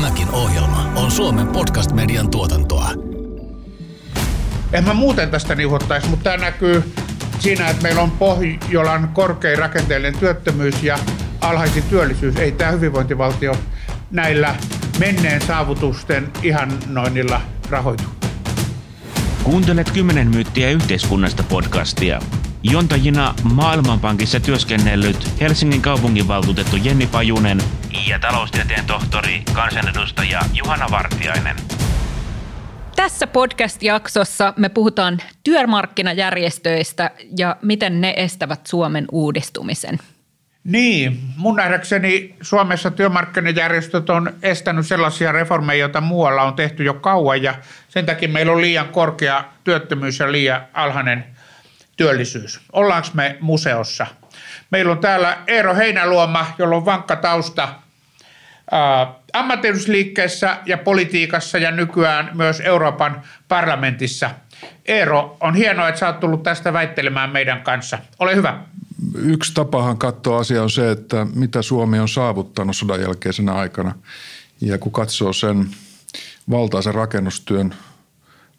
Tämäkin ohjelma on Suomen podcast-median tuotantoa. En mä muuten tästä niuhottaisi, mutta tämä näkyy siinä, että meillä on Pohjolan korkein rakenteellinen työttömyys ja alhaisin työllisyys. Ei tämä hyvinvointivaltio näillä menneen saavutusten ihannoinnilla rahoitu. Kuuntelet 10 myyttiä yhteiskunnasta podcastia. Jontajina Maailmanpankissa työskennellyt Helsingin kaupunginvaltuutettu Jenni Pajunen ja taloustieteen tohtori, kansanedustaja Juhana Vartiainen. Tässä podcast-jaksossa me puhutaan työmarkkinajärjestöistä ja miten ne estävät Suomen uudistumisen. Niin, mun nähdäkseni Suomessa työmarkkinajärjestöt on estänyt sellaisia reformeja, joita muualla on tehty jo kauan ja sen takia meillä on liian korkea työttömyys ja liian alhainen työllisyys. Ollaanko me museossa? Meillä on täällä Eero Heinäluoma, jolla on vankka tausta ammattiyhdysliikkeessä ja politiikassa ja nykyään myös Euroopan parlamentissa. Eero, on hienoa, että sä oot tullut tästä väittelemään meidän kanssa. Ole hyvä. Yksi tapahan katsoa asia on se, että mitä Suomi on saavuttanut sodan jälkeisenä aikana. Ja kun katsoo sen valtaisen rakennustyön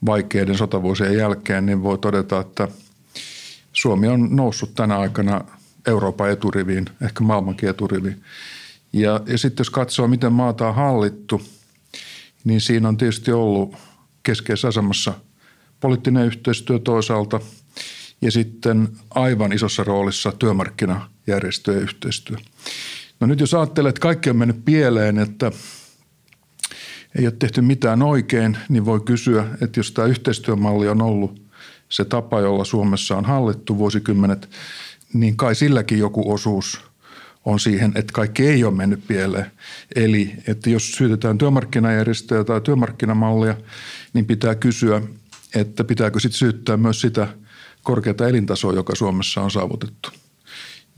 vaikeiden sotavuosien jälkeen, niin voi todeta, että Suomi on noussut tänä aikana Euroopan eturiviin, ehkä maailmankin eturiviin. Ja, ja sitten jos katsoo, miten maata on hallittu, niin siinä on tietysti ollut keskeisessä asemassa poliittinen yhteistyö toisaalta ja sitten aivan isossa roolissa työmarkkinajärjestöjen yhteistyö. No nyt jos ajattelee, että kaikki on mennyt pieleen, että ei ole tehty mitään oikein, niin voi kysyä, että jos tämä yhteistyömalli on ollut se tapa, jolla Suomessa on hallittu vuosikymmenet, niin kai silläkin joku osuus – on siihen, että kaikki ei ole mennyt pieleen. Eli että jos syytetään työmarkkinajärjestöjä tai työmarkkinamallia, niin pitää kysyä, että pitääkö sitten syyttää myös sitä korkeata elintasoa, joka Suomessa on saavutettu.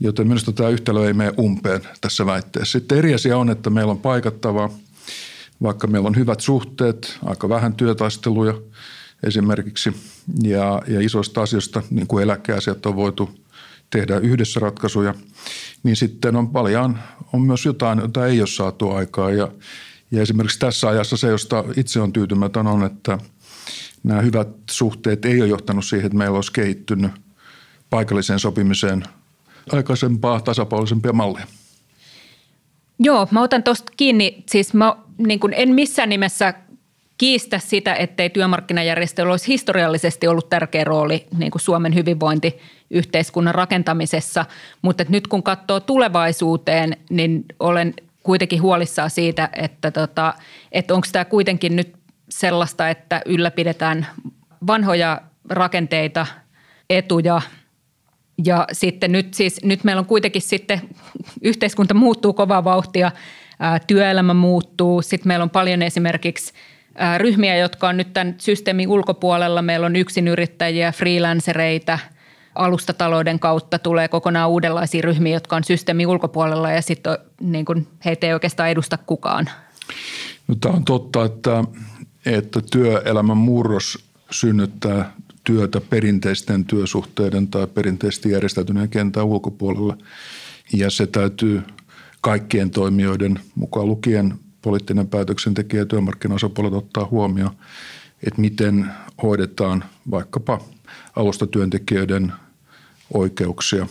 Joten minusta tämä yhtälö ei mene umpeen tässä väitteessä. Sitten eri asia on, että meillä on paikattavaa, vaikka meillä on hyvät suhteet, aika vähän työtaisteluja esimerkiksi ja, ja isoista asioista, niin kuin eläkeasiat on voitu tehdä yhdessä ratkaisuja, niin sitten on paljon, on myös jotain, jota ei ole saatu aikaa. Ja, ja esimerkiksi tässä ajassa se, josta itse on tyytymätön, on, että nämä hyvät suhteet ei ole johtanut siihen, että meillä olisi kehittynyt paikalliseen sopimiseen aikaisempaa tasapuolisempia malleja. Joo, mä otan tuosta kiinni. Siis mä niin kun en missään nimessä kiistä sitä, ettei työmarkkinajärjestöllä olisi historiallisesti ollut tärkeä rooli niin kuin Suomen hyvinvointiyhteiskunnan rakentamisessa, mutta nyt kun katsoo tulevaisuuteen, niin olen kuitenkin huolissaan siitä, että, tota, että onko tämä kuitenkin nyt sellaista, että ylläpidetään vanhoja rakenteita, etuja. Ja sitten nyt siis, nyt meillä on kuitenkin sitten, yhteiskunta muuttuu kovaa vauhtia, työelämä muuttuu, sitten meillä on paljon esimerkiksi – ryhmiä, jotka on nyt tämän systeemin ulkopuolella. Meillä on yksinyrittäjiä, freelancereita, alustatalouden kautta tulee kokonaan uudenlaisia ryhmiä, jotka on systeemin ulkopuolella ja sitten niin kuin heitä ei oikeastaan edusta kukaan. No, tämä on totta, että, että työelämän murros synnyttää työtä perinteisten työsuhteiden tai perinteisesti järjestäytyneen kentän ulkopuolella. Ja se täytyy kaikkien toimijoiden, mukaan lukien poliittinen päätöksentekijä ja työmarkkinaosapuolet ottaa huomioon, että miten hoidetaan vaikkapa alustatyöntekijöiden oikeuksia.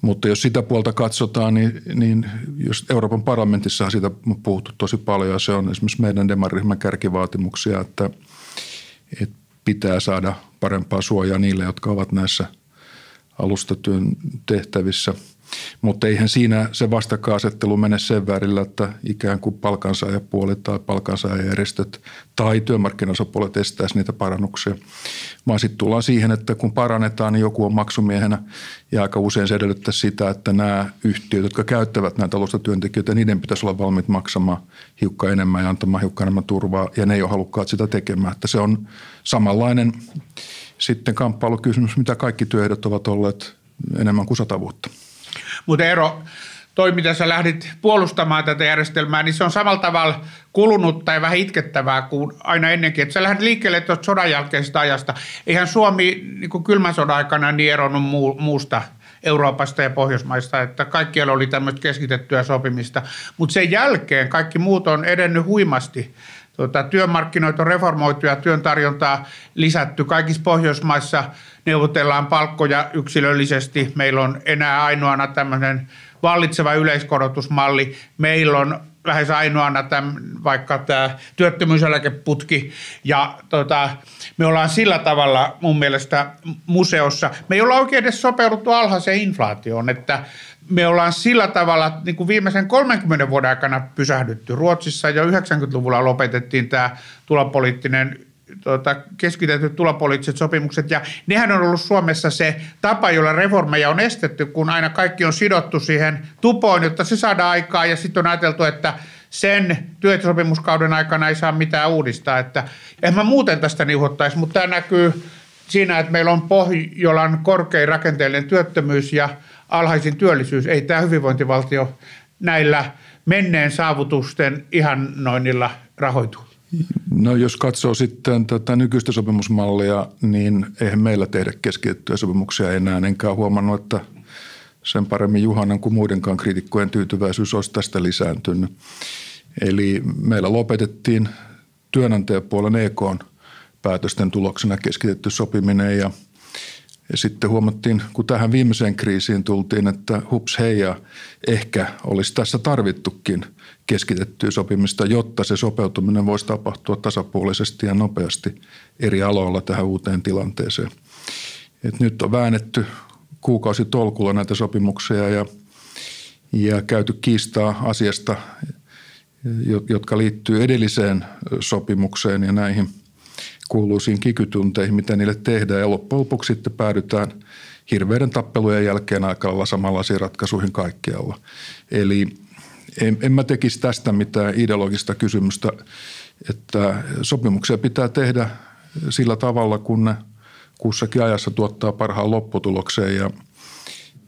Mutta jos sitä puolta katsotaan, niin, niin jos Euroopan parlamentissa on siitä puhuttu tosi paljon ja se on esimerkiksi meidän demariryhmän kärkivaatimuksia, että, että pitää saada parempaa suojaa niille, jotka ovat näissä alustatyön tehtävissä – mutta eihän siinä se vastakkainasettelu mene sen värillä, että ikään kuin palkansaajapuolet tai palkansaajajärjestöt tai työmarkkinaosapuolet estäisi niitä parannuksia. Vaan sitten tullaan siihen, että kun parannetaan, niin joku on maksumiehenä ja aika usein se edellyttää sitä, että nämä yhtiöt, jotka käyttävät näitä alustatyöntekijöitä, niiden pitäisi olla valmiit maksamaan hiukka enemmän ja antamaan hiukka enemmän turvaa ja ne ei ole halukkaat sitä tekemään. Että se on samanlainen sitten kamppailukysymys, mitä kaikki työehdot ovat olleet enemmän kuin sata vuotta. Mutta Eero, toi mitä sä lähdit puolustamaan tätä järjestelmää, niin se on samalla tavalla kulunut tai vähän itkettävää kuin aina ennenkin. Että sä lähdet liikkeelle tuosta sodan jälkeisestä ajasta. Eihän Suomi niin kuin kylmän sodan aikana niin eronnut muu, muusta Euroopasta ja Pohjoismaista, että kaikkialla oli tämmöistä keskitettyä sopimista. Mutta sen jälkeen kaikki muut on edennyt huimasti. Tuota, työmarkkinoita on reformoitu ja työn tarjontaa lisätty. Kaikissa Pohjoismaissa neuvotellaan palkkoja yksilöllisesti. Meillä on enää ainoana tämmöinen vallitseva yleiskorotusmalli. Meillä on lähes ainoana tämän, vaikka tämä työttömyyseläkeputki. Ja tota, me ollaan sillä tavalla mun mielestä museossa. Me ei olla oikein edes sopeuduttu alhaiseen inflaatioon, että me ollaan sillä tavalla niin kuin viimeisen 30 vuoden aikana pysähdytty. Ruotsissa jo 90-luvulla lopetettiin tämä tulopoliittinen tuota, keskitetyt tulopoliittiset sopimukset, ja nehän on ollut Suomessa se tapa, jolla reformeja on estetty, kun aina kaikki on sidottu siihen tupoon, jotta se saadaan aikaa, ja sitten on ajateltu, että sen työsopimuskauden aikana ei saa mitään uudistaa, että en mä muuten tästä niuhottaisi, mutta tämä näkyy siinä, että meillä on Pohjolan korkein rakenteellinen työttömyys ja alhaisin työllisyys. Ei tämä hyvinvointivaltio näillä menneen saavutusten ihannoinnilla rahoitu. No jos katsoo sitten tätä nykyistä sopimusmallia, niin eihän meillä tehdä keskitettyjä sopimuksia enää. Enkä huomannut, että sen paremmin Juhanan kuin muidenkaan kriitikkojen tyytyväisyys olisi tästä lisääntynyt. Eli meillä lopetettiin työnantajapuolen EK päätösten tuloksena keskitetty sopiminen ja – ja sitten huomattiin, kun tähän viimeiseen kriisiin tultiin, että hups hei ja ehkä olisi tässä tarvittukin keskitettyä sopimista, jotta se sopeutuminen voisi tapahtua tasapuolisesti ja nopeasti eri aloilla tähän uuteen tilanteeseen. Et nyt on väännetty kuukausi tolkulla näitä sopimuksia ja, ja käyty kiistaa asiasta, jotka liittyy edelliseen sopimukseen ja näihin – kuuluisiin kikytunteihin, mitä niille tehdään. Ja loppujen lopuksi sitten päädytään hirveiden tappelujen jälkeen aika lailla samanlaisiin ratkaisuihin kaikkialla. Eli en, en mä tekisi tästä mitään ideologista kysymystä, että sopimuksia pitää tehdä sillä tavalla, kun ne kussakin ajassa tuottaa parhaan lopputulokseen ja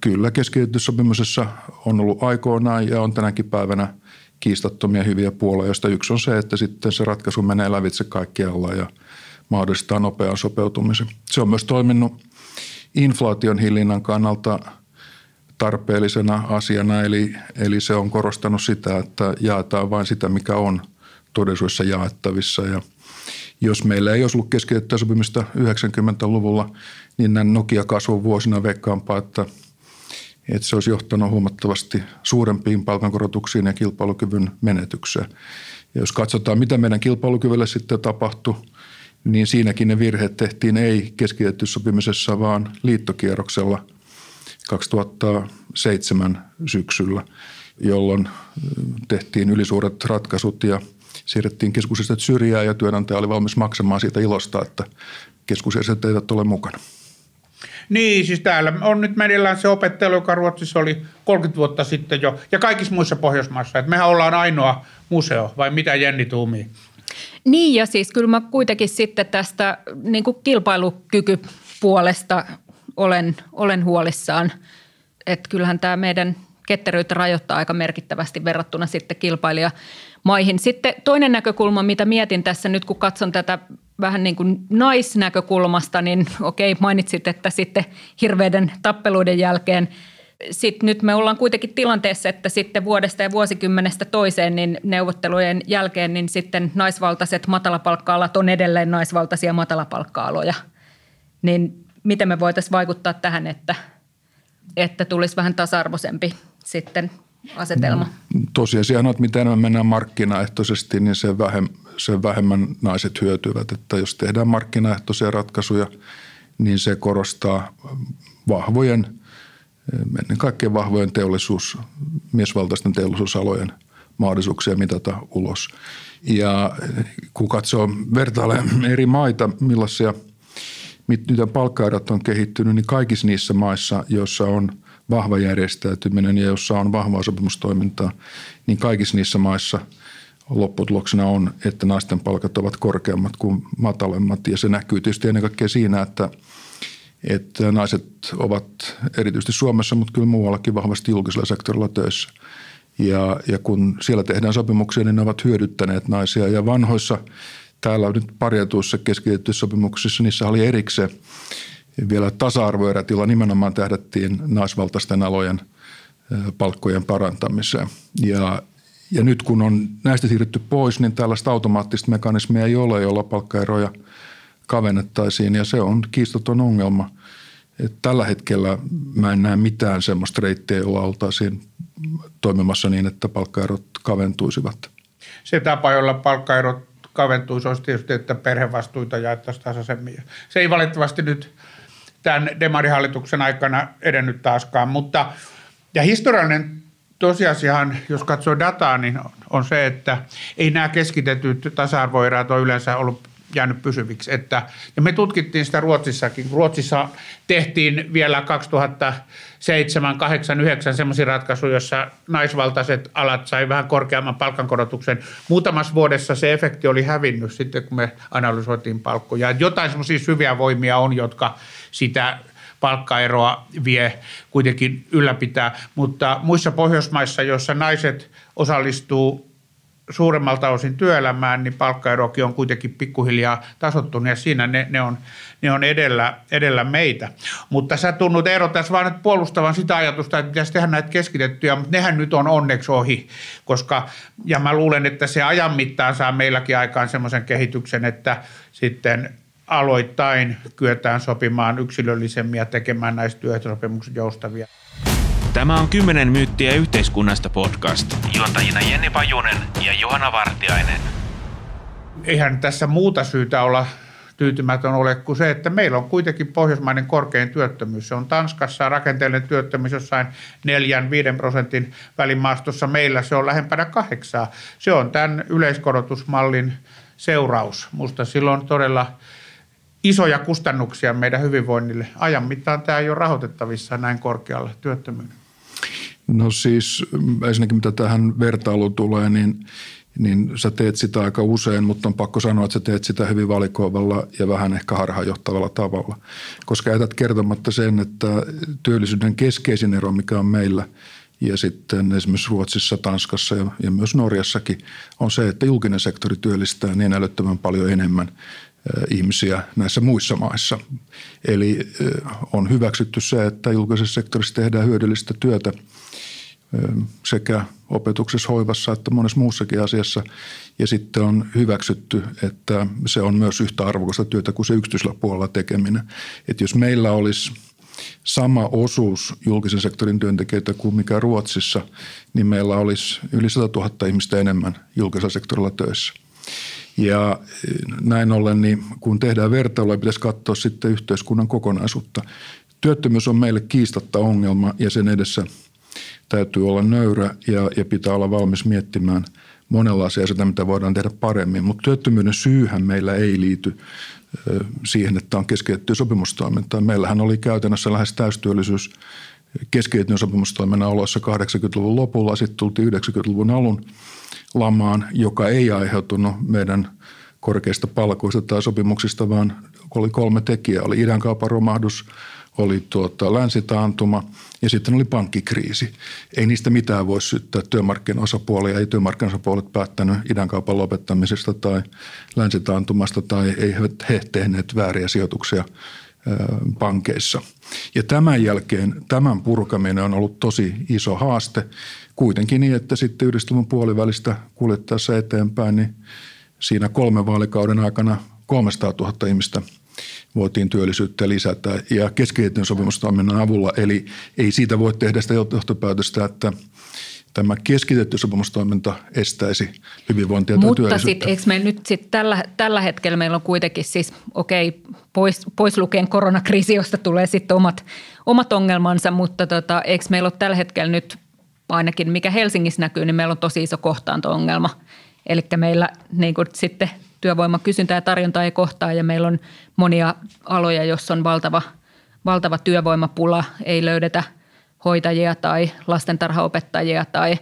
kyllä keskityssopimusessa on ollut aikoinaan ja on tänäkin päivänä kiistattomia hyviä puolia, joista yksi on se, että sitten se ratkaisu menee lävitse kaikkialla. Ja – mahdollistaa nopean sopeutumisen. Se on myös toiminut inflaation hillinnän kannalta tarpeellisena asiana, eli, eli se on korostanut sitä, että jaetaan vain sitä, mikä on todellisuudessa jaettavissa. Ja jos meillä ei olisi ollut keskitettyä sopimista 90-luvulla, niin näin Nokia-kasvun vuosina veikkaampaa, että, että se olisi johtanut huomattavasti suurempiin palkankorotuksiin ja kilpailukyvyn menetykseen. Ja jos katsotaan, mitä meidän kilpailukyvylle sitten tapahtui – niin siinäkin ne virheet tehtiin ei keskitetty sopimisessa, vaan liittokierroksella 2007 syksyllä, jolloin tehtiin ylisuuret ratkaisut ja siirrettiin keskusjärjestöt syrjään ja työnantaja oli valmis maksamaan siitä ilosta, että keskusjärjestöt eivät ole mukana. Niin, siis täällä on nyt meneillään se opettelu, joka Ruotsissa oli 30 vuotta sitten jo, ja kaikissa muissa Pohjoismaissa. Että mehän ollaan ainoa museo, vai mitä Jenni tuumii? Niin ja siis kyllä mä kuitenkin sitten tästä niin kuin kilpailukykypuolesta olen, olen huolissaan. Että kyllähän tämä meidän ketteryyttä rajoittaa aika merkittävästi verrattuna sitten kilpailijamaihin. Sitten toinen näkökulma, mitä mietin tässä nyt, kun katson tätä vähän niin kuin naisnäkökulmasta, niin okei, mainitsit, että sitten hirveiden tappeluiden jälkeen – sitten nyt me ollaan kuitenkin tilanteessa, että sitten vuodesta ja vuosikymmenestä toiseen niin neuvottelujen jälkeen niin sitten naisvaltaiset matalapalkka-alat on edelleen naisvaltaisia matalapalkka-aloja. Niin miten me voitaisiin vaikuttaa tähän, että, että tulisi vähän tasa-arvoisempi sitten asetelma? No, tosiasia on, että mitä enemmän mennään markkinaehtoisesti, niin sen vähemmän, sen vähemmän naiset hyötyvät. Että jos tehdään markkinaehtoisia ratkaisuja, niin se korostaa vahvojen – ennen kaikkea vahvojen teollisuus, miesvaltaisten teollisuusalojen mahdollisuuksia mitata ulos. Ja kun katsoo vertailee eri maita, millaisia miten palkkaerot on kehittynyt, niin kaikissa niissä maissa, joissa on vahva järjestäytyminen ja jossa on vahvaa sopimustoimintaa, niin kaikissa niissä maissa lopputuloksena on, että naisten palkat ovat korkeammat kuin matalemmat. Ja se näkyy tietysti ennen kaikkea siinä, että – että naiset ovat erityisesti Suomessa, mutta kyllä muuallakin vahvasti julkisella sektorilla töissä. Ja, ja kun siellä tehdään sopimuksia, niin ne ovat hyödyttäneet naisia. Ja vanhoissa täällä nyt parjatuissa keskitettyissä sopimuksissa, niissä oli erikseen vielä tasa-arvoerät, joilla nimenomaan tähdättiin naisvaltaisten alojen palkkojen parantamiseen. Ja, ja nyt kun on näistä siirrytty pois, niin tällaista automaattista mekanismia ei ole, jolla palkkaeroja kavennettaisiin ja se on kiistaton ongelma. Et tällä hetkellä mä en näe mitään semmoista reittiä, jolla oltaisiin toimimassa niin, että palkkaerot kaventuisivat. Se tapa, jolla palkkaerot kaventuisi, olisi tietysti, että perhevastuita jaettaisiin tasaisemmin. Se ei valitettavasti nyt tämän demarihallituksen aikana edennyt taaskaan, mutta ja historiallinen tosiasiahan, jos katsoo dataa, niin on se, että ei nämä keskitetyt tasa-arvoerät ole yleensä ollut jäänyt pysyviksi. Että, ja me tutkittiin sitä Ruotsissakin. Ruotsissa tehtiin vielä 2007, 8, 9 sellaisia ratkaisuja, joissa naisvaltaiset alat sai vähän korkeamman palkankorotuksen. Muutamassa vuodessa se efekti oli hävinnyt sitten, kun me analysoitiin palkkoja. Jotain semmoisia syviä voimia on, jotka sitä palkkaeroa vie kuitenkin ylläpitää, mutta muissa Pohjoismaissa, joissa naiset osallistuu suuremmalta osin työelämään, niin palkkaerokin on kuitenkin pikkuhiljaa tasottunut ja siinä ne, ne, on, ne on edellä, edellä meitä. Mutta sä tunnut Eero tässä vaan nyt puolustavan sitä ajatusta, että pitäisi tehdä näitä keskitettyjä, mutta nehän nyt on onneksi ohi, koska ja mä luulen, että se ajan mittaan saa meilläkin aikaan semmoisen kehityksen, että sitten aloittain kyetään sopimaan yksilöllisemmin ja tekemään näistä työehtosopimukset joustavia. Tämä on 10 myyttiä yhteiskunnasta podcast. Juontajina Jenni Pajunen ja Johanna Vartiainen. Eihän tässä muuta syytä olla tyytymätön ole kuin se, että meillä on kuitenkin pohjoismainen korkein työttömyys. Se on Tanskassa rakenteellinen työttömyys jossain 4-5 prosentin välimaastossa. Meillä se on lähempänä kahdeksaa. Se on tämän yleiskorotusmallin seuraus. Musta silloin todella isoja kustannuksia meidän hyvinvoinnille. Ajan mittaan tämä ei ole rahoitettavissa näin korkealla työttömyyden. No siis ensinnäkin mitä tähän vertailuun tulee, niin, niin sä teet sitä aika usein, mutta on pakko sanoa, että sä teet sitä hyvin valikoivalla ja vähän ehkä harhaanjohtavalla tavalla. Koska jätät kertomatta sen, että työllisyyden keskeisin ero, mikä on meillä ja sitten esimerkiksi Ruotsissa, Tanskassa ja, ja myös Norjassakin on se, että julkinen sektori työllistää niin älyttömän paljon enemmän ihmisiä näissä muissa maissa. Eli on hyväksytty se, että julkisessa sektorissa tehdään hyödyllistä työtä sekä opetuksessa, hoivassa että monessa muussakin asiassa. Ja sitten on hyväksytty, että se on myös yhtä arvokasta työtä kuin se yksityisellä puolella tekeminen. Että jos meillä olisi sama osuus julkisen sektorin työntekijöitä kuin mikä Ruotsissa, niin meillä olisi yli 100 000 ihmistä enemmän julkisella sektorilla töissä – ja näin ollen, niin kun tehdään vertailua, pitäisi katsoa sitten yhteiskunnan kokonaisuutta. Työttömyys on meille kiistatta ongelma ja sen edessä täytyy olla nöyrä ja, ja pitää olla valmis miettimään monenlaisia sitä, mitä voidaan tehdä paremmin. Mutta työttömyyden syyhän meillä ei liity siihen, että on keskeytetty sopimustoimintaa. Meillähän oli käytännössä lähes täystyöllisyys keskeytetyn sopimustoiminnan oloissa 80-luvun lopulla, sitten tultiin 90-luvun alun – lamaan, joka ei aiheutunut meidän korkeista palkoista tai sopimuksista, vaan oli kolme tekijää. Oli idänkaupan romahdus, oli tuota, länsitaantuma ja sitten oli pankkikriisi. Ei niistä mitään voi syyttää työmarkkinaosapuolia. Ei työmarkkinaosapuolet päättänyt idänkaupan lopettamisesta tai länsitaantumasta tai ei he tehneet vääriä sijoituksia pankeissa. Ja tämän jälkeen tämän purkaminen on ollut tosi iso haaste kuitenkin niin, että sitten yhdistelmän puolivälistä kuljettaessa eteenpäin, niin siinä kolmen vaalikauden aikana 300 000 ihmistä voitiin työllisyyttä lisätä ja keskitetyn sopimustoiminnan avulla. Eli ei siitä voi tehdä sitä johtopäätöstä, että tämä keskitetty sopimustoiminta estäisi hyvinvointia Mutta tai Mutta sitten eikö me nyt sit tällä, tällä hetkellä meillä on kuitenkin siis, okei, okay, pois, pois lukien koronakriisi, josta tulee sitten omat, omat ongelmansa, mutta tota, eikö meillä ole tällä hetkellä nyt ainakin mikä Helsingissä näkyy, niin meillä on tosi iso kohtaanto-ongelma. Eli meillä niin kuin sitten työvoimakysyntä ja tarjonta ei kohtaa ja meillä on monia aloja, joissa on valtava, valtava työvoimapula, ei löydetä hoitajia tai lastentarhaopettajia tai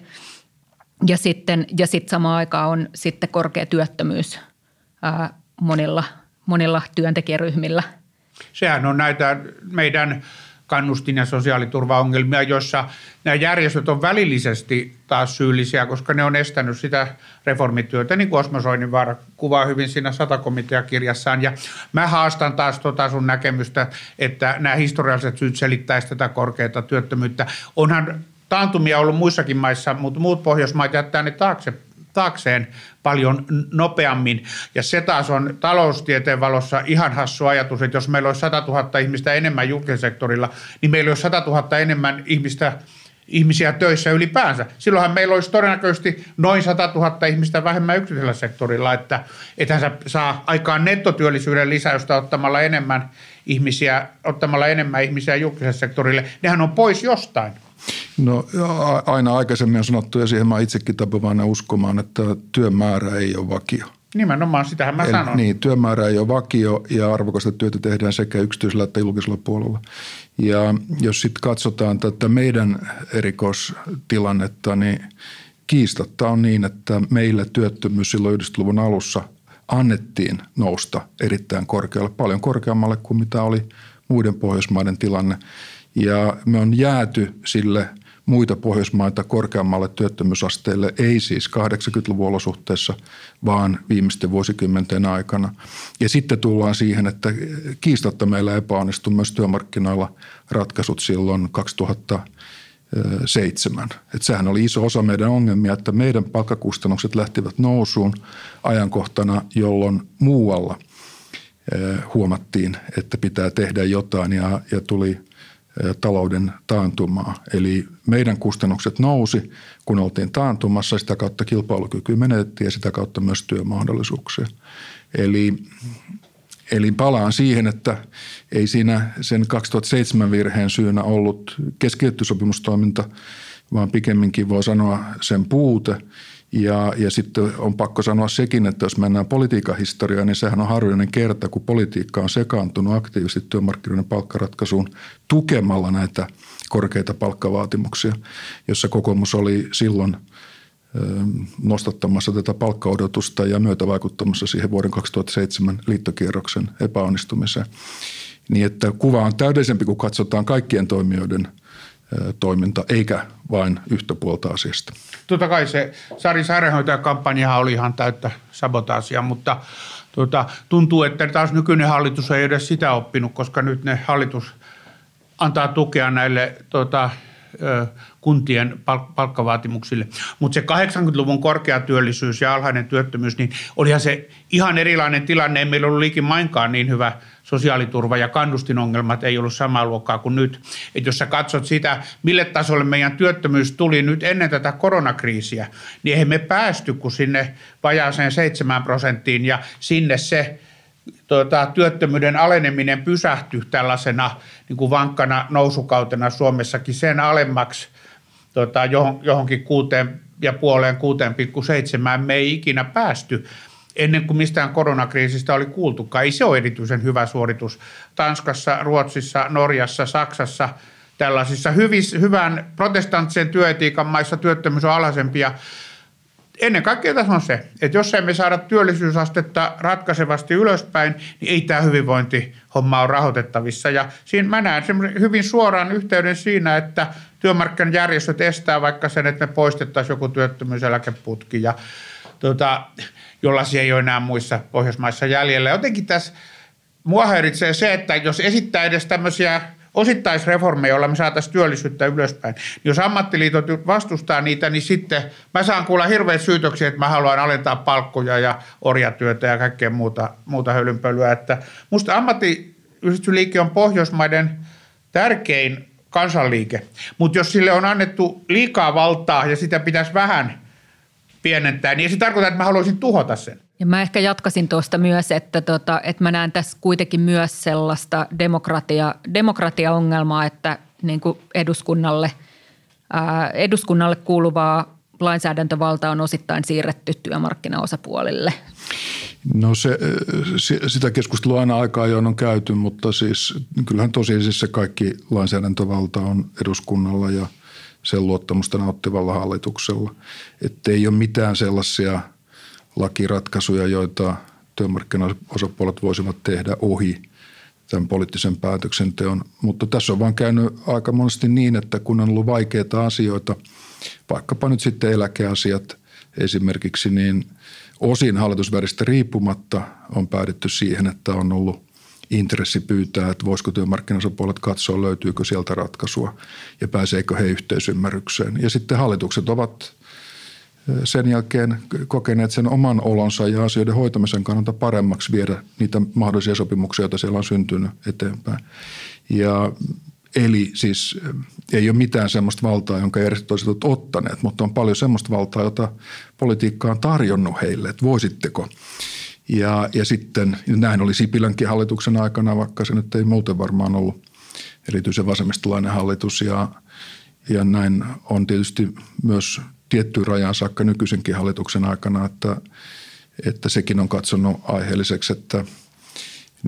ja sitten, ja sitten samaan aikaan on sitten korkea työttömyys ää, monilla, monilla työntekijäryhmillä. Sehän on näitä meidän kannustin- ja sosiaaliturvaongelmia, joissa nämä järjestöt on välillisesti taas syyllisiä, koska ne on estänyt sitä reformityötä, niin kuin Osmo Soininvaara kuvaa hyvin siinä satakomiteakirjassaan. Ja mä haastan taas tota sun näkemystä, että nämä historialliset syyt selittäisivät tätä korkeata työttömyyttä. Onhan taantumia ollut muissakin maissa, mutta muut Pohjoismaat jättää ne taakse taakseen paljon nopeammin. Ja se taas on taloustieteen valossa ihan hassu ajatus, että jos meillä olisi 100 000 ihmistä enemmän julkisen sektorilla, niin meillä olisi 100 000 enemmän ihmistä ihmisiä töissä ylipäänsä. Silloinhan meillä olisi todennäköisesti noin 100 000 ihmistä vähemmän yksityisellä sektorilla, että ethän sä saa aikaan nettotyöllisyyden lisäystä ottamalla enemmän ihmisiä, ottamalla enemmän ihmisiä julkiselle sektorille. Nehän on pois jostain. No aina aikaisemmin on sanottu ja siihen mä itsekin tapuvainen uskomaan, että työn määrä ei ole vakio. Nimenomaan, sitähän mä Eli, sanon. Niin, työmäärä ei ole vakio ja arvokasta työtä tehdään sekä yksityisellä että julkisella puolella. Ja jos sitten katsotaan tätä meidän erikoistilannetta, niin kiistatta on niin, että meillä työttömyys silloin 90-luvun alussa annettiin nousta erittäin korkealle, paljon korkeammalle kuin mitä oli muiden Pohjoismaiden tilanne. Ja me on jääty sille muita Pohjoismaita korkeammalle työttömyysasteelle, ei siis 80-luvun olosuhteessa, vaan viimeisten vuosikymmenten aikana. Ja sitten tullaan siihen, että kiistatta meillä epäonnistui myös työmarkkinoilla ratkaisut silloin 2007. Että sehän oli iso osa meidän ongelmia, että meidän palkkakustannukset lähtivät nousuun ajankohtana, jolloin muualla huomattiin, että pitää tehdä jotain ja, ja tuli – talouden taantumaa. Eli meidän kustannukset nousi, kun oltiin taantumassa, sitä kautta kilpailukyky menetettiin ja sitä kautta myös työmahdollisuuksia. Eli, eli palaan siihen, että ei siinä sen 2007 virheen syynä ollut keskitetty sopimustoiminta, vaan pikemminkin voi sanoa sen puute – ja, ja sitten on pakko sanoa sekin, että jos mennään politiikan historiaan, niin sehän on harvinainen kerta, kun politiikka on sekaantunut aktiivisesti työmarkkinoiden palkkaratkaisuun tukemalla näitä korkeita palkkavaatimuksia, jossa kokoomus oli silloin nostattamassa tätä palkkaodotusta ja myötävaikuttamassa siihen vuoden 2007 liittokierroksen epäonnistumiseen. Niin että kuva on täydellisempi, kun katsotaan kaikkien toimijoiden – toiminta, eikä vain yhtä puolta asiasta. Totta kai se Sari Sairaanhoitajakampanjahan oli ihan täyttä sabotaasia, mutta tuota, tuntuu, että taas nykyinen hallitus ei edes sitä oppinut, koska nyt ne hallitus antaa tukea näille tuota, kuntien palkkavaatimuksille. Mutta se 80-luvun korkea työllisyys ja alhainen työttömyys, niin olihan se ihan erilainen tilanne. Ei meillä ollut liikin mainkaan niin hyvä sosiaaliturva ja kannustinongelmat ei ollut samaa luokkaa kuin nyt. Et jos sä katsot sitä, mille tasolle meidän työttömyys tuli nyt ennen tätä koronakriisiä, niin eihän me päästy kuin sinne vajaaseen 7 prosenttiin ja sinne se tuota, työttömyyden aleneminen pysähtyi tällaisena niin kuin vankkana nousukautena Suomessakin sen alemmaksi tuota, johonkin kuuteen ja puoleen 6,7 me ei ikinä päästy ennen kuin mistään koronakriisistä oli kuultukaan. Ei se ole erityisen hyvä suoritus. Tanskassa, Ruotsissa, Norjassa, Saksassa tällaisissa hyvis, hyvän protestanttisen työetiikan maissa työttömyys on alhaisempi ja ennen kaikkea tässä on se, että jos emme saada työllisyysastetta ratkaisevasti ylöspäin, niin ei tämä hyvinvointihomma ole rahoitettavissa. Ja siinä mä näen hyvin suoraan yhteyden siinä, että työmarkkinajärjestöt estää vaikka sen, että me poistettaisiin joku työttömyyseläkeputki ja tuota, jollaisia ei ole enää muissa Pohjoismaissa jäljellä. Jotenkin tässä mua häiritsee se, että jos esittää edes tämmöisiä osittaisreformeja, joilla me saataisiin työllisyyttä ylöspäin. Niin jos ammattiliitot vastustaa niitä, niin sitten mä saan kuulla hirveät syytöksiä, että mä haluan alentaa palkkoja ja orjatyötä ja kaikkea muuta, muuta hölynpölyä. Että musta ammattiyhdistysliike on Pohjoismaiden tärkein kansanliike, mutta jos sille on annettu liikaa valtaa ja sitä pitäisi vähän pienentää, niin se tarkoittaa, että mä haluaisin tuhota sen. Ja mä ehkä jatkasin tuosta myös, että, tota, että mä näen tässä kuitenkin myös sellaista demokratia, demokratiaongelmaa, että niin kuin eduskunnalle, ää, eduskunnalle kuuluvaa lainsäädäntövalta on osittain siirretty työmarkkinaosapuolille. No se, sitä keskustelua aina aikaa jo on käyty, mutta siis kyllähän tosiasiassa kaikki lainsäädäntövalta on eduskunnalla ja sen luottamusta nauttivalla hallituksella. Että ei ole mitään sellaisia – lakiratkaisuja, joita työmarkkinaosapuolet voisivat tehdä ohi tämän poliittisen päätöksenteon. Mutta tässä on vaan käynyt aika monesti niin, että kun on ollut vaikeita asioita, vaikkapa nyt sitten eläkeasiat esimerkiksi, niin osin hallitusväristä riippumatta on päädytty siihen, että on ollut intressi pyytää, että voisiko työmarkkinasopuolet katsoa, löytyykö sieltä ratkaisua ja pääseekö he yhteisymmärrykseen. Ja sitten hallitukset ovat sen jälkeen kokeneet sen oman olonsa ja asioiden hoitamisen kannalta paremmaksi viedä niitä mahdollisia sopimuksia, joita siellä on syntynyt eteenpäin. Ja Eli siis ei ole mitään sellaista valtaa, jonka järjestöt olisivat ottaneet, mutta on paljon sellaista valtaa, jota politiikka on tarjonnut heille, että voisitteko. Ja, ja sitten näin oli Sipilänkin hallituksen aikana, vaikka se nyt ei muuten varmaan ollut erityisen vasemmistolainen hallitus. Ja, ja näin on tietysti myös tiettyyn rajaan saakka nykyisenkin hallituksen aikana, että, että sekin on katsonut aiheelliseksi, että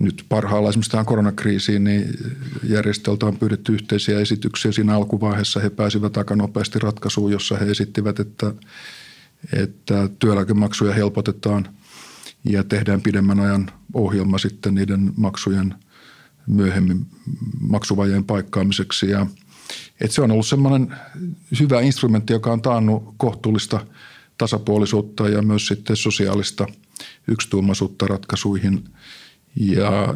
nyt parhaalla esimerkiksi tähän koronakriisiin, niin järjestöltä on pyydetty yhteisiä esityksiä. Siinä alkuvaiheessa he pääsivät aika nopeasti ratkaisuun, jossa he esittivät, että, että työeläkemaksuja helpotetaan ja tehdään pidemmän ajan ohjelma sitten niiden maksujen myöhemmin maksuvajeen paikkaamiseksi. Ja, että se on ollut semmoinen hyvä instrumentti, joka on taannut kohtuullista tasapuolisuutta ja myös sitten sosiaalista yksituumaisuutta ratkaisuihin. Ja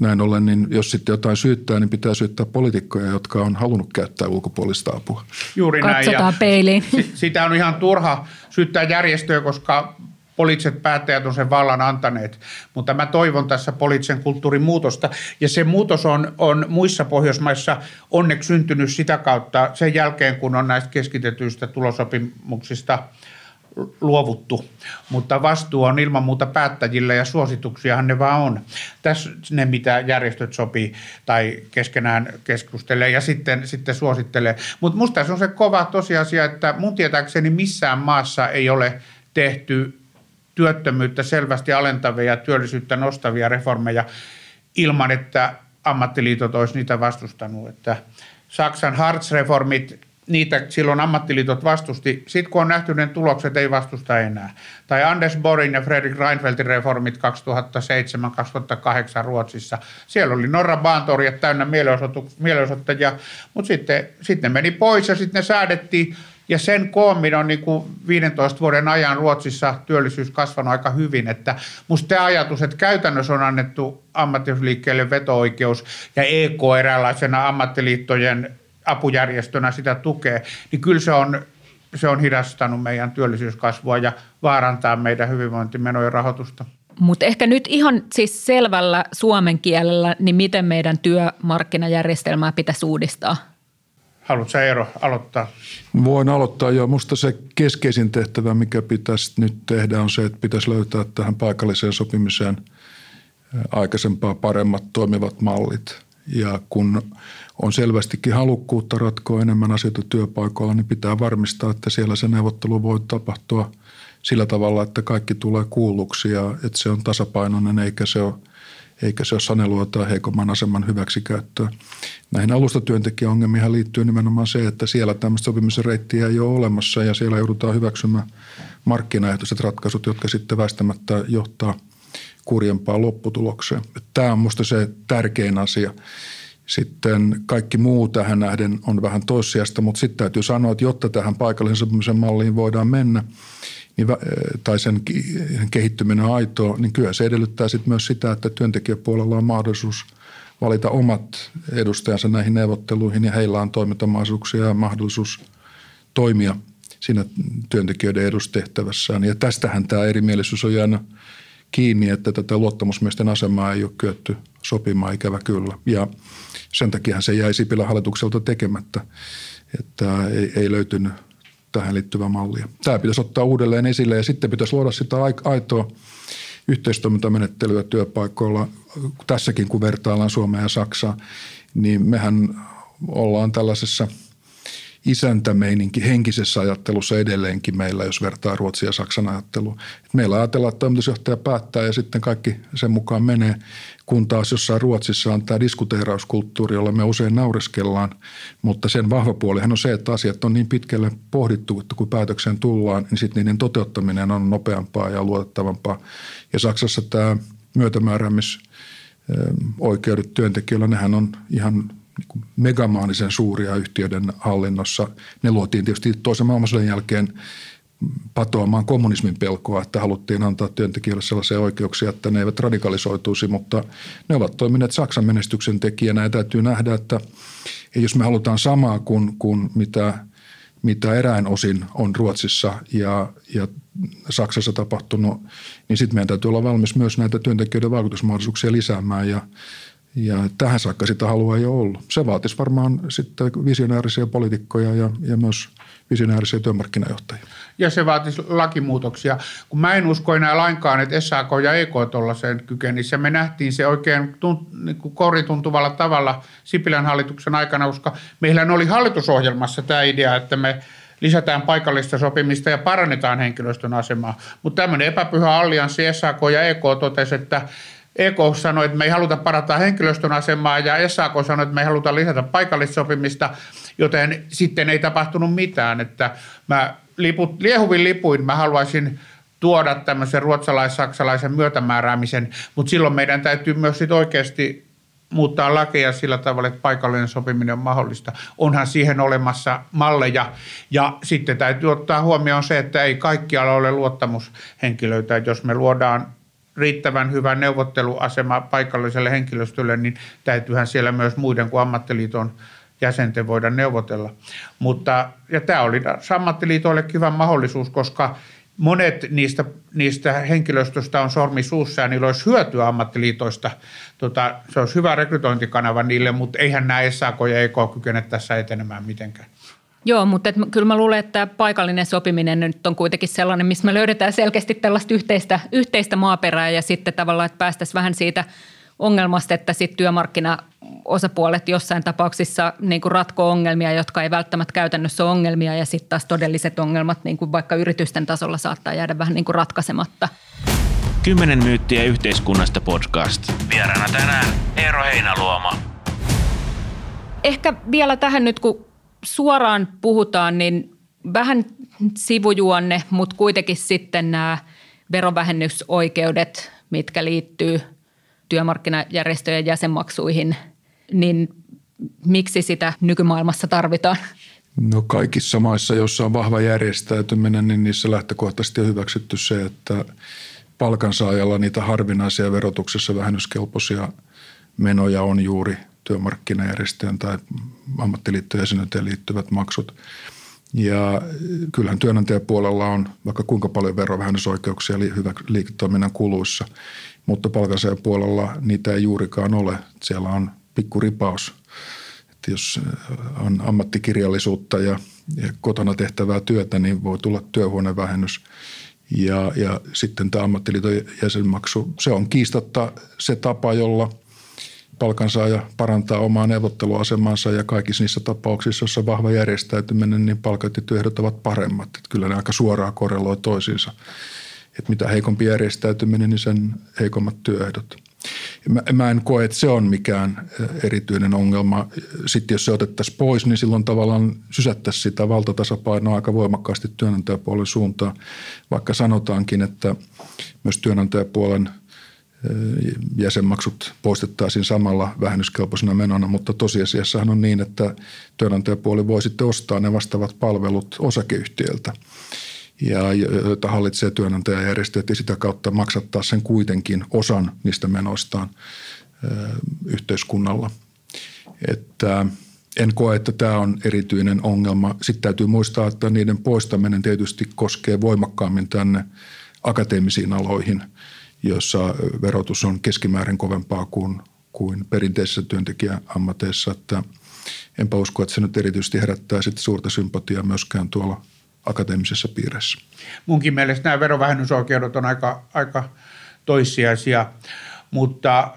näin ollen, niin jos sitten jotain syyttää, niin pitää syyttää poliitikkoja, jotka on halunnut käyttää ulkopuolista apua. Juuri näin. Katsotaan peiliin. Sitä on ihan turha syyttää järjestöä, koska poliittiset päättäjät on sen vallan antaneet, mutta mä toivon tässä poliittisen kulttuurin muutosta. Ja se muutos on, on muissa Pohjoismaissa onneksi syntynyt sitä kautta sen jälkeen, kun on näistä keskitetyistä tulosopimuksista luovuttu, mutta vastuu on ilman muuta päättäjillä ja suosituksiahan ne vaan on. Tässä ne, mitä järjestöt sopii tai keskenään keskustelee ja sitten, sitten suosittelee. Mutta musta se on se kova tosiasia, että mun tietääkseni missään maassa ei ole tehty työttömyyttä selvästi alentavia ja työllisyyttä nostavia reformeja ilman, että ammattiliitot olisi niitä vastustanut. Että Saksan Hartz-reformit, niitä silloin ammattiliitot vastusti. Sitten kun on nähty ne tulokset, ei vastusta enää. Tai Anders Borin ja Fredrik Reinfeldtin reformit 2007-2008 Ruotsissa. Siellä oli Norra Baantorjat täynnä mielenosoittajia, mutta sitten, sitten meni pois ja sitten ne säädettiin ja sen koommin on niin kuin 15 vuoden ajan Ruotsissa työllisyys kasvanut aika hyvin. Että musta tämä ajatus, että käytännössä on annettu ammattiyhdysliikkeelle veto-oikeus ja EK eräänlaisena ammattiliittojen apujärjestönä sitä tukee, niin kyllä se on, se on hidastanut meidän työllisyyskasvua ja vaarantaa meidän hyvinvointimenojen rahoitusta. Mutta ehkä nyt ihan siis selvällä suomen kielellä, niin miten meidän työmarkkinajärjestelmää pitäisi uudistaa? Haluatko Eero aloittaa? Voin aloittaa jo. Minusta se keskeisin tehtävä, mikä pitäisi nyt tehdä, on se, että pitäisi löytää tähän paikalliseen sopimiseen aikaisempaa paremmat toimivat mallit. Ja kun on selvästikin halukkuutta ratkoa enemmän asioita työpaikoilla, niin pitää varmistaa, että siellä se neuvottelu voi tapahtua sillä tavalla, että kaikki tulee kuulluksi ja että se on tasapainoinen eikä se ole – eikä se ole sanelua tai heikomman aseman hyväksikäyttöä. Näihin alustatyöntekijäongelmiin liittyy nimenomaan se, että siellä tämmöistä sopimisen reittiä ei ole olemassa ja siellä joudutaan hyväksymään markkinaehtoiset ratkaisut, jotka sitten väistämättä johtaa kurjempaan lopputulokseen. Tämä on minusta se tärkein asia. Sitten kaikki muu tähän nähden on vähän toissijasta, mutta sitten täytyy sanoa, että jotta tähän paikallisen sopimisen malliin voidaan mennä, niin, tai sen kehittyminen aitoa, niin kyllä se edellyttää sitten myös sitä, että työntekijäpuolella on mahdollisuus valita omat edustajansa näihin neuvotteluihin ja heillä on toimintamahdollisuuksia ja mahdollisuus toimia siinä työntekijöiden edustehtävässään. Ja tästähän tämä erimielisyys on jäänyt kiinni, että tätä luottamusmiesten asemaa ei ole kyetty sopimaan ikävä kyllä. Ja sen takia se jäi Sipilän hallitukselta tekemättä, että ei, ei löytynyt tähän liittyvää mallia. Tämä pitäisi ottaa uudelleen esille ja sitten pitäisi luoda sitä aitoa yhteistoimintamenettelyä työpaikoilla. Tässäkin kun vertaillaan Suomea ja Saksaa, niin mehän ollaan tällaisessa – isäntämeininki henkisessä ajattelussa edelleenkin meillä, jos vertaa Ruotsia ja Saksan ajattelua. Meillä ajatellaan, että toimitusjohtaja päättää ja sitten kaikki sen mukaan menee, kun taas jossain Ruotsissa on tämä diskuteerauskulttuuri, jolla me usein naureskellaan, mutta sen vahva puolihan on se, että asiat on niin pitkälle pohdittu, että kun päätökseen tullaan, niin sitten niiden toteuttaminen on nopeampaa ja luotettavampaa. Ja Saksassa tämä myötämääräämis oikeudet työntekijöillä, nehän on ihan niin megamaanisen suuria yhtiöiden hallinnossa. Ne luotiin tietysti toisen maailmansodan jälkeen patoamaan kommunismin pelkoa, että haluttiin antaa työntekijöille sellaisia oikeuksia, että ne eivät radikalisoituisi, mutta ne ovat toimineet Saksan menestyksen tekijänä ja täytyy nähdä, että jos me halutaan samaa kuin, kuin mitä, mitä eräin osin on Ruotsissa ja, ja Saksassa tapahtunut, niin sitten meidän täytyy olla valmis myös näitä työntekijöiden vaikutusmahdollisuuksia lisäämään ja ja tähän saakka sitä halua ei ole ollut. Se vaatisi varmaan sitten visionäärisiä poliitikkoja ja, ja myös visionäärisiä työmarkkinajohtajia. Ja se vaatisi lakimuutoksia. Kun mä en usko enää lainkaan, että SAK ja EK tuollaiseen kykenisi. Me nähtiin se oikein tunt, niin kuin korituntuvalla tavalla Sipilän hallituksen aikana, koska meillä oli hallitusohjelmassa tämä idea, että me lisätään paikallista sopimista ja parannetaan henkilöstön asemaa. Mutta tämmöinen epäpyhä allianssi SAK ja EK totesi, että EK sanoi, että me ei haluta parantaa henkilöstön asemaa ja SAK sanoi, että me ei haluta lisätä paikallissopimista, joten sitten ei tapahtunut mitään. Että mä liput, liehuvin lipuin mä haluaisin tuoda tämmöisen ruotsalais-saksalaisen myötämääräämisen, mutta silloin meidän täytyy myös sit oikeasti muuttaa lakeja sillä tavalla, että paikallinen sopiminen on mahdollista. Onhan siihen olemassa malleja ja sitten täytyy ottaa huomioon se, että ei kaikkialla ole luottamushenkilöitä. Jos me luodaan riittävän hyvä neuvotteluasema paikalliselle henkilöstölle, niin täytyyhän siellä myös muiden kuin ammattiliiton jäsenten voida neuvotella. Mutta, ja tämä oli ammattiliitoille hyvä mahdollisuus, koska monet niistä, niistä henkilöstöstä on sormi suussa ja niillä olisi hyötyä ammattiliitoista. Tota, se olisi hyvä rekrytointikanava niille, mutta eihän nämä SAK ja EK kykene tässä etenemään mitenkään. Joo, mutta et, kyllä mä luulen, että paikallinen sopiminen nyt on kuitenkin sellainen, missä me löydetään selkeästi tällaista yhteistä, yhteistä maaperää ja sitten tavallaan, että päästäisiin vähän siitä ongelmasta, että sitten työmarkkinaosapuolet jossain tapauksissa niin kuin ratkoo ongelmia, jotka ei välttämättä käytännössä ole ongelmia ja sitten taas todelliset ongelmat niin kuin vaikka yritysten tasolla saattaa jäädä vähän niin kuin ratkaisematta. Kymmenen myyttiä yhteiskunnasta podcast. Vieraana tänään Eero Heinaluoma. Ehkä vielä tähän nyt, kun suoraan puhutaan, niin vähän sivujuonne, mutta kuitenkin sitten nämä verovähennysoikeudet, mitkä liittyy työmarkkinajärjestöjen jäsenmaksuihin, niin miksi sitä nykymaailmassa tarvitaan? No kaikissa maissa, joissa on vahva järjestäytyminen, niin niissä lähtökohtaisesti on hyväksytty se, että palkansaajalla niitä harvinaisia verotuksessa vähennyskelpoisia menoja on juuri – työmarkkinajärjestöjen tai ammattiliittojen jäsenyyteen liittyvät maksut. Ja kyllähän työnantajapuolella on vaikka kuinka paljon verovähennysoikeuksia hyvä liiketoiminnan kuluissa, mutta palkansaajan puolella niitä ei juurikaan ole. Siellä on pikku ripaus. Että jos on ammattikirjallisuutta ja, ja kotona tehtävää työtä, niin voi tulla työhuonevähennys. Ja, ja sitten tämä ammattiliiton jäsenmaksu, se on kiistatta se tapa, jolla – palkansaaja parantaa omaa neuvotteluasemansa ja kaikissa niissä tapauksissa, joissa vahva järjestäytyminen, niin palkat ja työehdot ovat paremmat. Että kyllä ne aika suoraan korreloi toisiinsa. Että mitä heikompi järjestäytyminen, niin sen heikommat työehdot. Mä, mä en koe, että se on mikään erityinen ongelma. Sitten jos se otettaisiin pois, niin silloin tavallaan sysättäisiin sitä valtatasapainoa aika voimakkaasti työnantajapuolen suuntaan. Vaikka sanotaankin, että myös työnantajapuolen – jäsenmaksut poistettaisiin samalla vähennyskelpoisena menona, mutta tosiasiassahan on niin, että työnantajapuoli voi sitten ostaa ne vastaavat palvelut osakeyhtiöltä ja joita hallitsee työnantajajärjestöt ja sitä kautta maksattaa sen kuitenkin osan niistä menoistaan yhteiskunnalla. Että en koe, että tämä on erityinen ongelma. Sitten täytyy muistaa, että niiden poistaminen tietysti koskee voimakkaammin tänne akateemisiin aloihin – jossa verotus on keskimäärin kovempaa kuin, kuin perinteisissä työntekijäammateissa. Että enpä usko, että se nyt erityisesti herättää sitten suurta sympatiaa myöskään tuolla akateemisessa piirissä. Munkin mielestä nämä verovähennysoikeudet on aika, aika toissijaisia mutta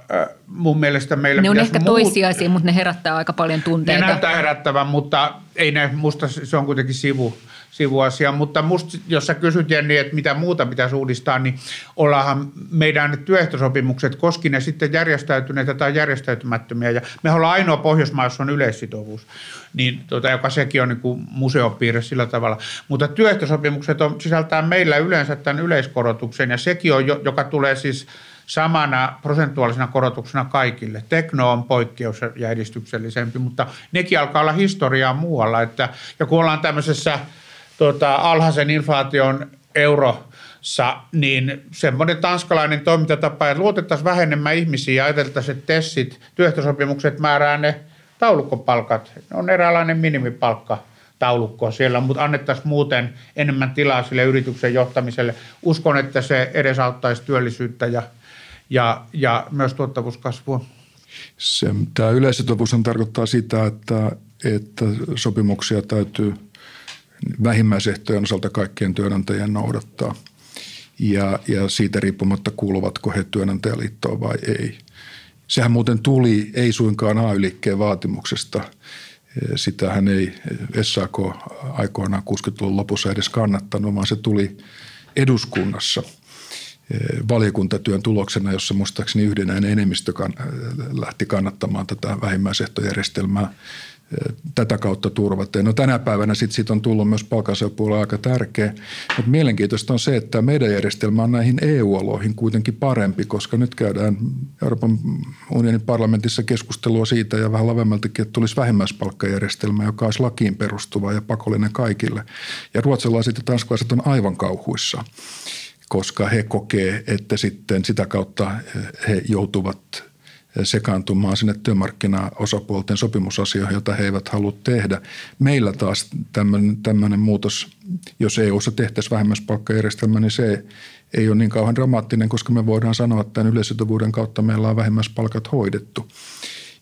mun mielestä meillä Ne on ehkä muut... toissijaisia, mutta ne herättää aika paljon tunteita. Ne näyttää herättävän, mutta ei ne, musta se on kuitenkin sivu, sivuasia, mutta musta, jos sä kysyt Jenni, että mitä muuta pitäisi uudistaa, niin ollaanhan meidän työehtosopimukset koski ne sitten järjestäytyneitä tai järjestäytymättömiä, ja me ollaan ainoa Pohjoismaa, on yleissitovuus, niin, tota, joka sekin on niin kuin museopiirre sillä tavalla. Mutta työehtosopimukset on, sisältää meillä yleensä tämän yleiskorotuksen, ja sekin on, joka tulee siis samana prosentuaalisena korotuksena kaikille. Tekno on poikkeus ja edistyksellisempi, mutta nekin alkaa olla historiaa muualla. Että, ja kun ollaan tämmöisessä tota, alhaisen inflaation euro niin semmoinen tanskalainen toimintatapa, että luotettaisiin vähemmän ihmisiä ja ajateltaisiin, että tessit, työehtosopimukset määrää ne taulukkopalkat. Ne on eräänlainen minimipalkka taulukkoa siellä, mutta annettaisiin muuten enemmän tilaa sille yrityksen johtamiselle. Uskon, että se edesauttaisi työllisyyttä ja, ja, ja myös tuottavuuskasvua. Se, tämä yleissitovuus tarkoittaa sitä, että, että sopimuksia täytyy vähimmäisehtojen osalta kaikkien työnantajien noudattaa – ja, ja siitä riippumatta kuuluvatko he työnantajaliittoon vai ei. Sehän muuten tuli ei suinkaan AY-liikkeen vaatimuksesta. Sitähän ei SAK aikoinaan 60-luvun lopussa edes kannattanut, vaan se tuli eduskunnassa valiokuntatyön tuloksena, jossa muistaakseni yhdenäinen enemmistö lähti kannattamaan tätä vähimmäisehtojärjestelmää tätä kautta turvaten. No tänä päivänä sitten siitä on tullut myös palkansaajapuolella aika tärkeä, mutta mielenkiintoista on se, että meidän järjestelmä on näihin EU-oloihin kuitenkin parempi, koska nyt käydään Euroopan unionin parlamentissa keskustelua siitä ja vähän lavemmaltakin, että tulisi vähimmäispalkkajärjestelmä, joka olisi lakiin perustuva ja pakollinen kaikille. Ja ruotsalaiset ja tanskalaiset on aivan kauhuissa koska he kokee, että sitten sitä kautta he joutuvat sekaantumaan sinne työmarkkinaosapuolten sopimusasioihin, joita he eivät halua tehdä. Meillä taas tämmöinen, tämmöinen muutos, jos EU-ssa tehtäisiin vähimmäispalkkajärjestelmä, niin se ei ole niin kauhean dramaattinen, koska me voidaan sanoa, että tämän yleissitovuuden kautta meillä on vähimmäispalkat hoidettu.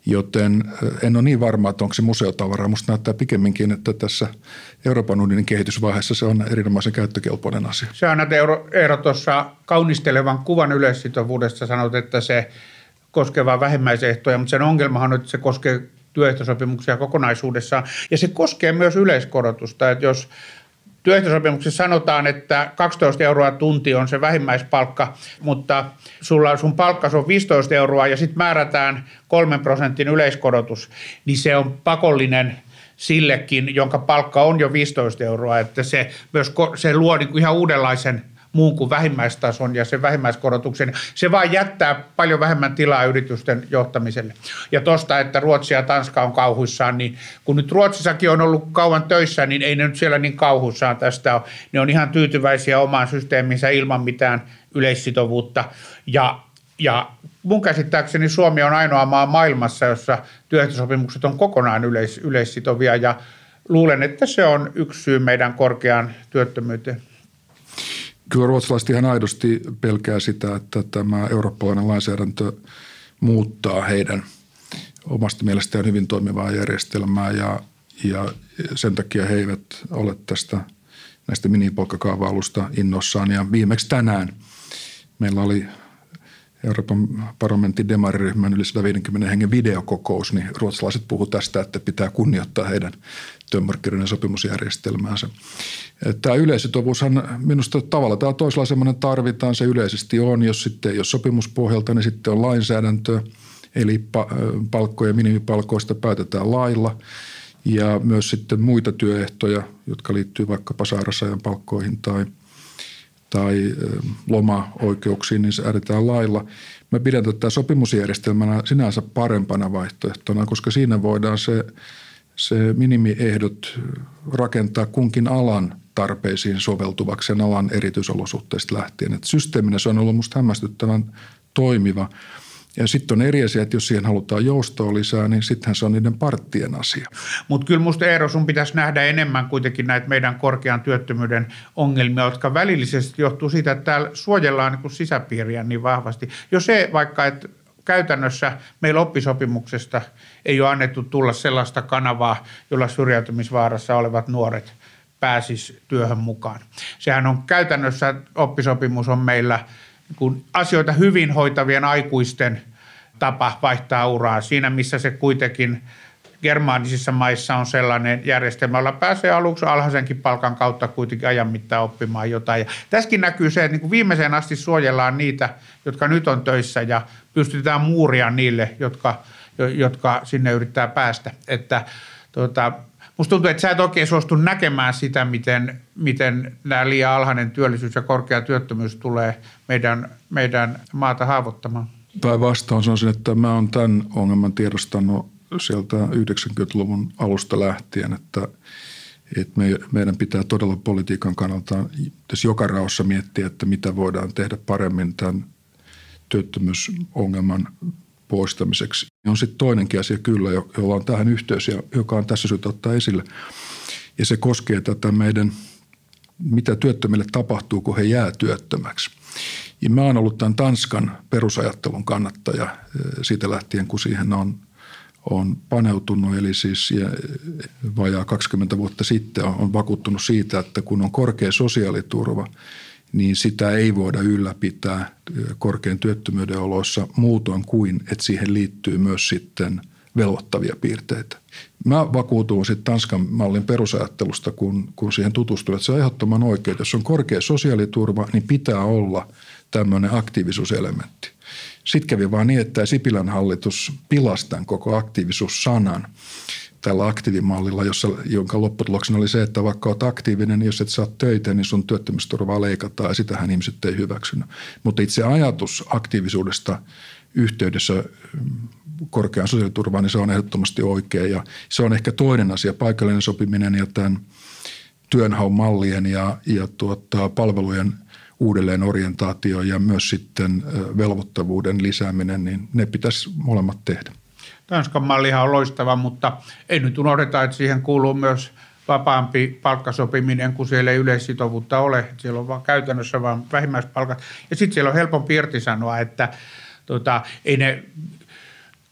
Joten en ole niin varma, että onko se museotavaraa. Minusta näyttää pikemminkin, että tässä Euroopan unionin kehitysvaiheessa se on erinomaisen käyttökelpoinen asia. Se annat Eero, Eero tuossa kaunistelevan kuvan yleissitovuudesta sanot, että se koskee vain vähimmäisehtoja, mutta sen ongelmahan on, että se koskee työehtosopimuksia kokonaisuudessaan. Ja se koskee myös yleiskorotusta, että jos työehtosopimuksessa sanotaan, että 12 euroa tunti on se vähimmäispalkka, mutta sulla sun palkka on 15 euroa ja sitten määrätään kolmen prosentin yleiskorotus, niin se on pakollinen sillekin, jonka palkka on jo 15 euroa, että se myös se luo niin kuin ihan uudenlaisen muun kuin vähimmäistason ja sen vähimmäiskorotuksen. Se vaan jättää paljon vähemmän tilaa yritysten johtamiselle. Ja tosta, että Ruotsi ja Tanska on kauhuissaan, niin kun nyt Ruotsissakin on ollut kauan töissä, niin ei ne nyt siellä niin kauhuissaan tästä ole. Ne on ihan tyytyväisiä omaan systeeminsä ilman mitään yleissitovuutta. Ja ja mun käsittääkseni Suomi on ainoa maa maailmassa, jossa työehtosopimukset on kokonaan yleis, yleissitovia ja luulen, että se on yksi syy meidän korkeaan työttömyyteen. Kyllä ruotsalaiset ihan aidosti pelkää sitä, että tämä eurooppalainen lainsäädäntö muuttaa heidän omasta mielestään hyvin toimivaa järjestelmää ja, ja sen takia he eivät ole tästä näistä minipalkkakaavailusta innossaan. Ja viimeksi tänään meillä oli Euroopan parlamentin demariryhmän yli 150 hengen videokokous, niin ruotsalaiset puhuivat tästä, että pitää kunnioittaa heidän työmarkkinoiden sopimusjärjestelmäänsä. Tämä yleisitovuushan minusta tavalla tai toisella semmoinen tarvitaan, se yleisesti on, jos sitten ole sopimuspohjalta, niin sitten on lainsäädäntö, eli palkkoja minimipalkoista päätetään lailla. Ja myös sitten muita työehtoja, jotka liittyy vaikkapa sairausajan palkkoihin tai, tai loma-oikeuksiin, niin säädetään lailla. Mä pidän tätä sopimusjärjestelmänä sinänsä parempana vaihtoehtona, koska siinä voidaan se – se minimiehdot rakentaa kunkin alan tarpeisiin soveltuvaksi sen alan erityisolosuhteista lähtien. Et systeeminä se on ollut minusta hämmästyttävän toimiva. Ja sitten on eri asia, että jos siihen halutaan joustoa lisää, niin sittenhän se on niiden parttien asia. Mutta kyllä minusta Eero, sun pitäisi nähdä enemmän kuitenkin näitä meidän korkean työttömyyden ongelmia, jotka välillisesti johtuu siitä, että täällä suojellaan niin sisäpiiriä niin vahvasti. Jos se vaikka, että käytännössä meillä oppisopimuksesta ei ole annettu tulla sellaista kanavaa, jolla syrjäytymisvaarassa olevat nuoret pääsis työhön mukaan. Sehän on käytännössä oppisopimus on meillä kun asioita hyvin hoitavien aikuisten tapa vaihtaa uraa. Siinä, missä se kuitenkin germaanisissa maissa on sellainen järjestelmä, jolla pääsee aluksi alhaisenkin palkan kautta kuitenkin ajan mittaan oppimaan jotain. Ja tässäkin näkyy se, että niin viimeiseen asti suojellaan niitä, jotka nyt on töissä ja pystytään muuria niille, jotka, jotka sinne yrittää päästä. Että, tuota, musta tuntuu, että sä et oikein suostu näkemään sitä, miten, miten nämä liian alhainen työllisyys ja korkea työttömyys tulee meidän, meidän maata haavoittamaan. Tai vastaus on se, että mä oon tämän ongelman tiedostanut sieltä 90-luvun alusta lähtien, että, että me, meidän pitää todella politiikan kannalta tässä joka raossa miettiä, että mitä voidaan tehdä paremmin tämän työttömyysongelman poistamiseksi. On sitten toinenkin asia kyllä, jolla on tähän yhteys ja joka on tässä syytä ottaa esille. Ja se koskee tätä meidän, mitä työttömille tapahtuu, kun he jää työttömäksi. Ja mä oon ollut tämän Tanskan perusajattelun kannattaja eh, siitä lähtien, kun siihen on, on paneutunut. Eli siis vajaa 20 vuotta sitten on, on vakuuttunut siitä, että kun on korkea sosiaaliturva – niin sitä ei voida ylläpitää korkean työttömyyden oloissa muutoin kuin, että siihen liittyy myös sitten velvoittavia piirteitä. Mä vakuutuin sitten Tanskan mallin perusajattelusta, kun, kun siihen tutustuin, että se on ehdottoman oikein. Jos on korkea sosiaaliturva, niin pitää olla tämmöinen aktiivisuuselementti. Sitten kävi vaan niin, että Sipilän hallitus pilasi tämän koko aktiivisuussanan tällä aktiivimallilla, jossa, jonka lopputuloksena oli se, että vaikka olet aktiivinen, niin jos et saa töitä, niin sun työttömyysturvaa leikataan ja sitähän ihmiset ei hyväksynyt. Mutta itse ajatus aktiivisuudesta yhteydessä mm, korkean sosiaaliturvaan, niin se on ehdottomasti oikea ja se on ehkä toinen asia, paikallinen sopiminen ja tämän työnhaun mallien ja, ja tuota, palvelujen uudelleen orientaatio ja myös sitten velvoittavuuden lisääminen, niin ne pitäisi molemmat tehdä. Tanskan mallihan on loistava, mutta ei nyt unohdeta, että siihen kuuluu myös vapaampi palkkasopiminen, kun siellä ei yleissitovuutta ole. Siellä on vaan käytännössä vain vähimmäispalkat. Ja sitten siellä on helpompi irtisanoa, että tota, ei ne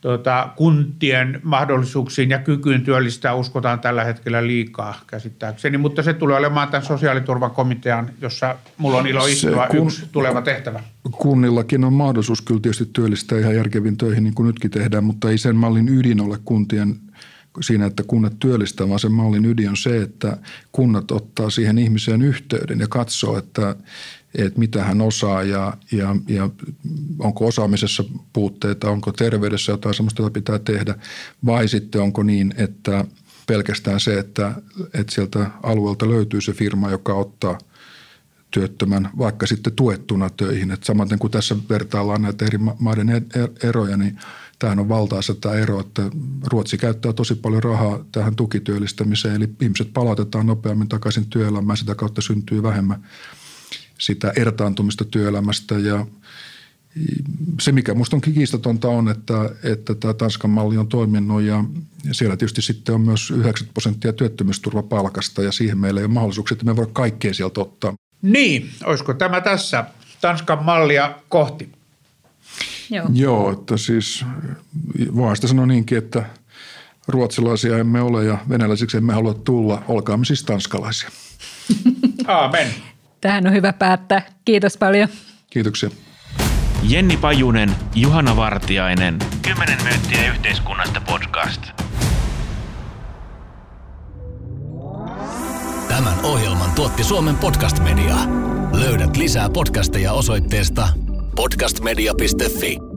tuota, kuntien mahdollisuuksiin ja kykyyn työllistää uskotaan tällä hetkellä liikaa käsittääkseni, mutta se tulee olemaan tämän sosiaaliturvakomitean, jossa mulla on ilo istua kun, yksi tuleva tehtävä. Kunnillakin on mahdollisuus kyllä tietysti työllistää ihan järkevin töihin niin kuin nytkin tehdään, mutta ei sen mallin ydin ole kuntien siinä, että kunnat työllistää, vaan sen mallin ydin on se, että kunnat ottaa siihen ihmiseen yhteyden ja katsoo, että että mitä hän osaa ja, ja, ja onko osaamisessa puutteita, onko terveydessä jotain sellaista, jota pitää tehdä, vai sitten onko niin, että pelkästään se, että, että sieltä alueelta löytyy se firma, joka ottaa työttömän vaikka sitten tuettuna töihin. Että samaten kuin tässä vertaillaan näitä eri maiden e-, e-, eroja, niin tämähän on valtaisa tämä ero, että Ruotsi käyttää tosi paljon rahaa tähän tukityöllistämiseen, eli ihmiset palautetaan nopeammin takaisin työelämään, sitä kautta syntyy vähemmän sitä ertaantumista työelämästä ja se, mikä minusta on kiistatonta on, että, että tämä Tanskan malli on toiminut ja siellä tietysti sitten on myös 90 prosenttia työttömyysturvapalkasta ja siihen meillä ei ole mahdollisuuksia, että me voi kaikkea sieltä ottaa. Niin, olisiko tämä tässä Tanskan mallia kohti? Joo. Joo, että siis voin sitä sanoa niinkin, että ruotsalaisia emme ole ja venäläisiksi emme halua tulla, olkaamme siis tanskalaisia. Aamen. Tähän on hyvä päättää. Kiitos paljon. Kiitoksia. Jenni Pajunen, Juhana Vartiainen. Kymmenen myyttiä yhteiskunnasta podcast. Tämän ohjelman tuotti Suomen Podcast Media. Löydät lisää podcasteja osoitteesta podcastmedia.fi.